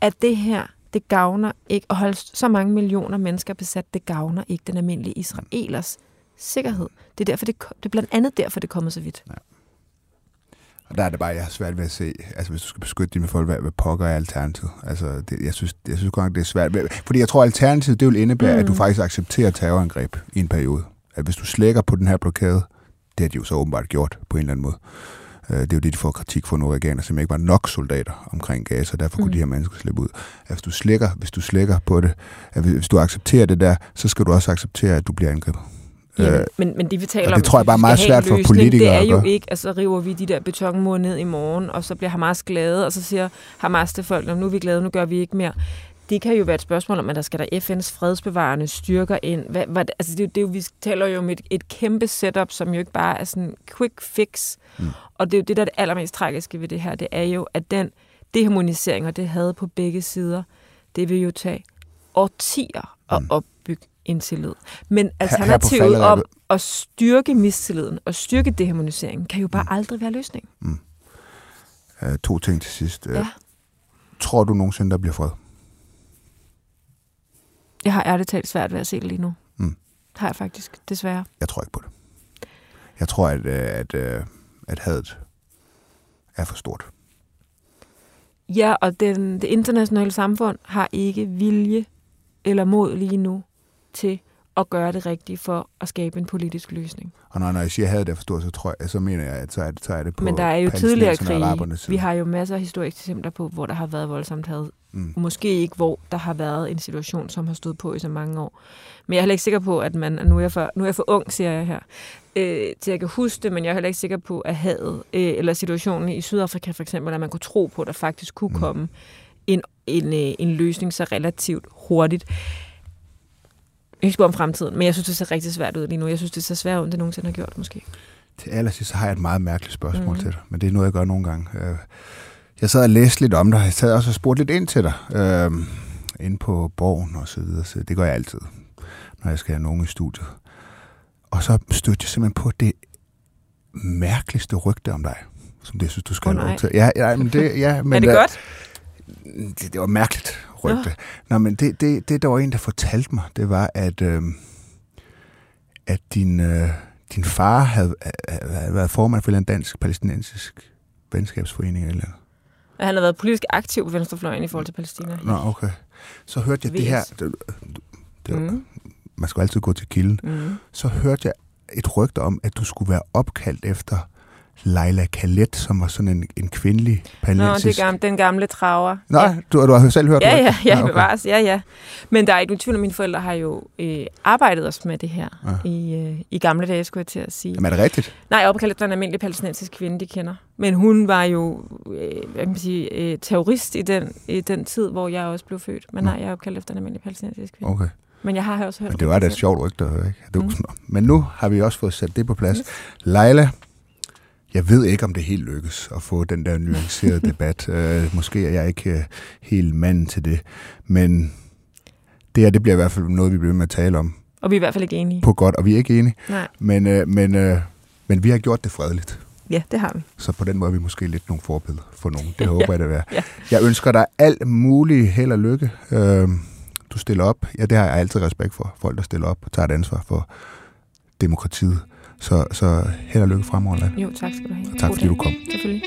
at det her, det gavner ikke, at holde så mange millioner mennesker besat, det gavner ikke den almindelige israelers sikkerhed. Det er, derfor, det, det er blandt andet derfor, det kommer så vidt. Ja. Og der er det bare, jeg har svært ved at se, altså hvis du skal beskytte dine folk, hvad, hvad pokker er alternativet? Altså, det, jeg synes, jeg synes godt, det er svært. Fordi jeg tror, alternativet, det vil indebære, mm. at du mm. faktisk accepterer terrorangreb i en periode. At hvis du slækker på den her blokade, det har de jo så åbenbart gjort på en eller anden måde. Øh, det er jo det, de får kritik for nogle regerer, som ikke var nok soldater omkring Gaza, derfor kunne mm. de her mennesker slippe ud. At hvis du slækker, hvis du slækker på det, at hvis du accepterer det der, så skal du også acceptere, at du bliver angrebet. Ja, øh, men, men det vi taler om, det tror jeg bare er meget svært for politikere Det er jo ikke, altså river vi de der betonmure ned i morgen, og så bliver Hamas glade, og så siger Hamas til folk, nu er vi glade, nu gør vi ikke mere. Det kan jo være et spørgsmål om, at der skal der FN's fredsbevarende styrker ind. Hvad, hvad, altså det, det, vi taler jo om et, et kæmpe setup, som jo ikke bare er sådan quick fix. Mm. Og det er jo det, der er det allermest tragiske ved det her, det er jo, at den deharmonisering, og det havde på begge sider, det vil jo tage årtier at mm. opbygge en tillid. Men alternativet om at styrke mistilliden og styrke deharmoniseringen, kan jo bare mm. aldrig være løsningen. Mm. Uh, to ting til sidst. Ja. Tror du nogensinde, der bliver fred? Jeg har ærligt talt svært ved at se det lige nu. Mm. Har jeg faktisk, desværre. Jeg tror ikke på det. Jeg tror, at, at, at, at hadet er for stort. Ja, og den, det internationale samfund har ikke vilje eller mod lige nu til at gøre det rigtige for at skabe en politisk løsning. Og når, når jeg siger havde det forstået, så, tror jeg, så mener jeg, at så er det, så er det på Men der er jo tidligere krige. Vi har jo masser af historiske eksempler på, hvor der har været voldsomt had. Mm. Måske ikke, hvor der har været en situation, som har stået på i så mange år. Men jeg er heller ikke sikker på, at man... Nu er jeg for, nu er jeg for ung, siger jeg her, øh, til jeg kan huske det, men jeg er heller ikke sikker på, at hadet, øh, eller situationen i Sydafrika for eksempel, at man kunne tro på, at der faktisk kunne mm. komme en, en, øh, en løsning så relativt hurtigt ikke spørge om fremtiden, men jeg synes, det ser rigtig svært ud lige nu. Jeg synes, det ser svært ud, end det nogensinde har gjort, måske. Til allersidst har jeg et meget mærkeligt spørgsmål mm. til dig, men det er noget, jeg gør nogle gange. Øh, jeg sad og læste lidt om dig, jeg sad også og spurgte lidt ind til dig, øh, inde på borgen og så videre, så det gør jeg altid, når jeg skal have nogen i studiet. Og så stødte jeg simpelthen på det mærkeligste rygte om dig, som det, jeg synes, du skal oh, have til. Ja, ja, men det, ja, men, er det godt? Det, det var mærkeligt rygte. Ja. Nå, men det, det, det, der var en, der fortalte mig, det var, at, øh, at din, øh, din far havde, havde været formand for en dansk-palæstinensisk venskabsforening eller andet. Han har været politisk aktiv på venstrefløjen i forhold til Palæstina. Nå, okay. Så hørte jeg VS. det her... Det, det, mm. Man skal altid gå til kilden. Mm. Så hørte jeg et rygte om, at du skulle være opkaldt efter Leila Khaled, som var sådan en, en kvindelig palæstinensisk... Nå, det gamle, den gamle traver. Nå, ja. du, du har selv hørt ja, det? Ja, ja, okay. bevares, ja, ja. Men der er ikke tvivl, at mine forældre har jo øh, arbejdet os med det her ja. i, øh, i gamle dage, skulle jeg til at sige. Jamen, er det rigtigt? Nej, opkaldt efter en almindelig palæstinensisk kvinde, de kender. Men hun var jo øh, hvad kan man sige, øh, terrorist i den, i den tid, hvor jeg også blev født. Men nej, jeg er opkaldt efter en almindelig palæstinensisk kvinde. Okay. Men jeg har også hørt Men det var da et sjovt rygte ikke? Det mm. Men nu har vi også fået sat det på plads. Yes. Leila, jeg ved ikke, om det helt lykkes at få den der nuancerede debat. Uh, måske er jeg ikke uh, helt mand til det. Men det her, det bliver i hvert fald noget, vi bliver med at tale om. Og vi er i hvert fald ikke enige. På godt, og vi er ikke enige. Nej. Men, uh, men, uh, men vi har gjort det fredeligt. Ja, det har vi. Så på den måde er vi måske lidt nogle forbilleder for nogen. Det håber ja. jeg, det er. Ja. Jeg ønsker dig alt muligt held og lykke. Uh, du stiller op. Ja, det har jeg altid respekt for. Folk, der stiller op og tager et ansvar for demokratiet. Så, så held og lykke fremover, Jo, tak skal du have. Og tak, fordi du kom. Selvfølgelig.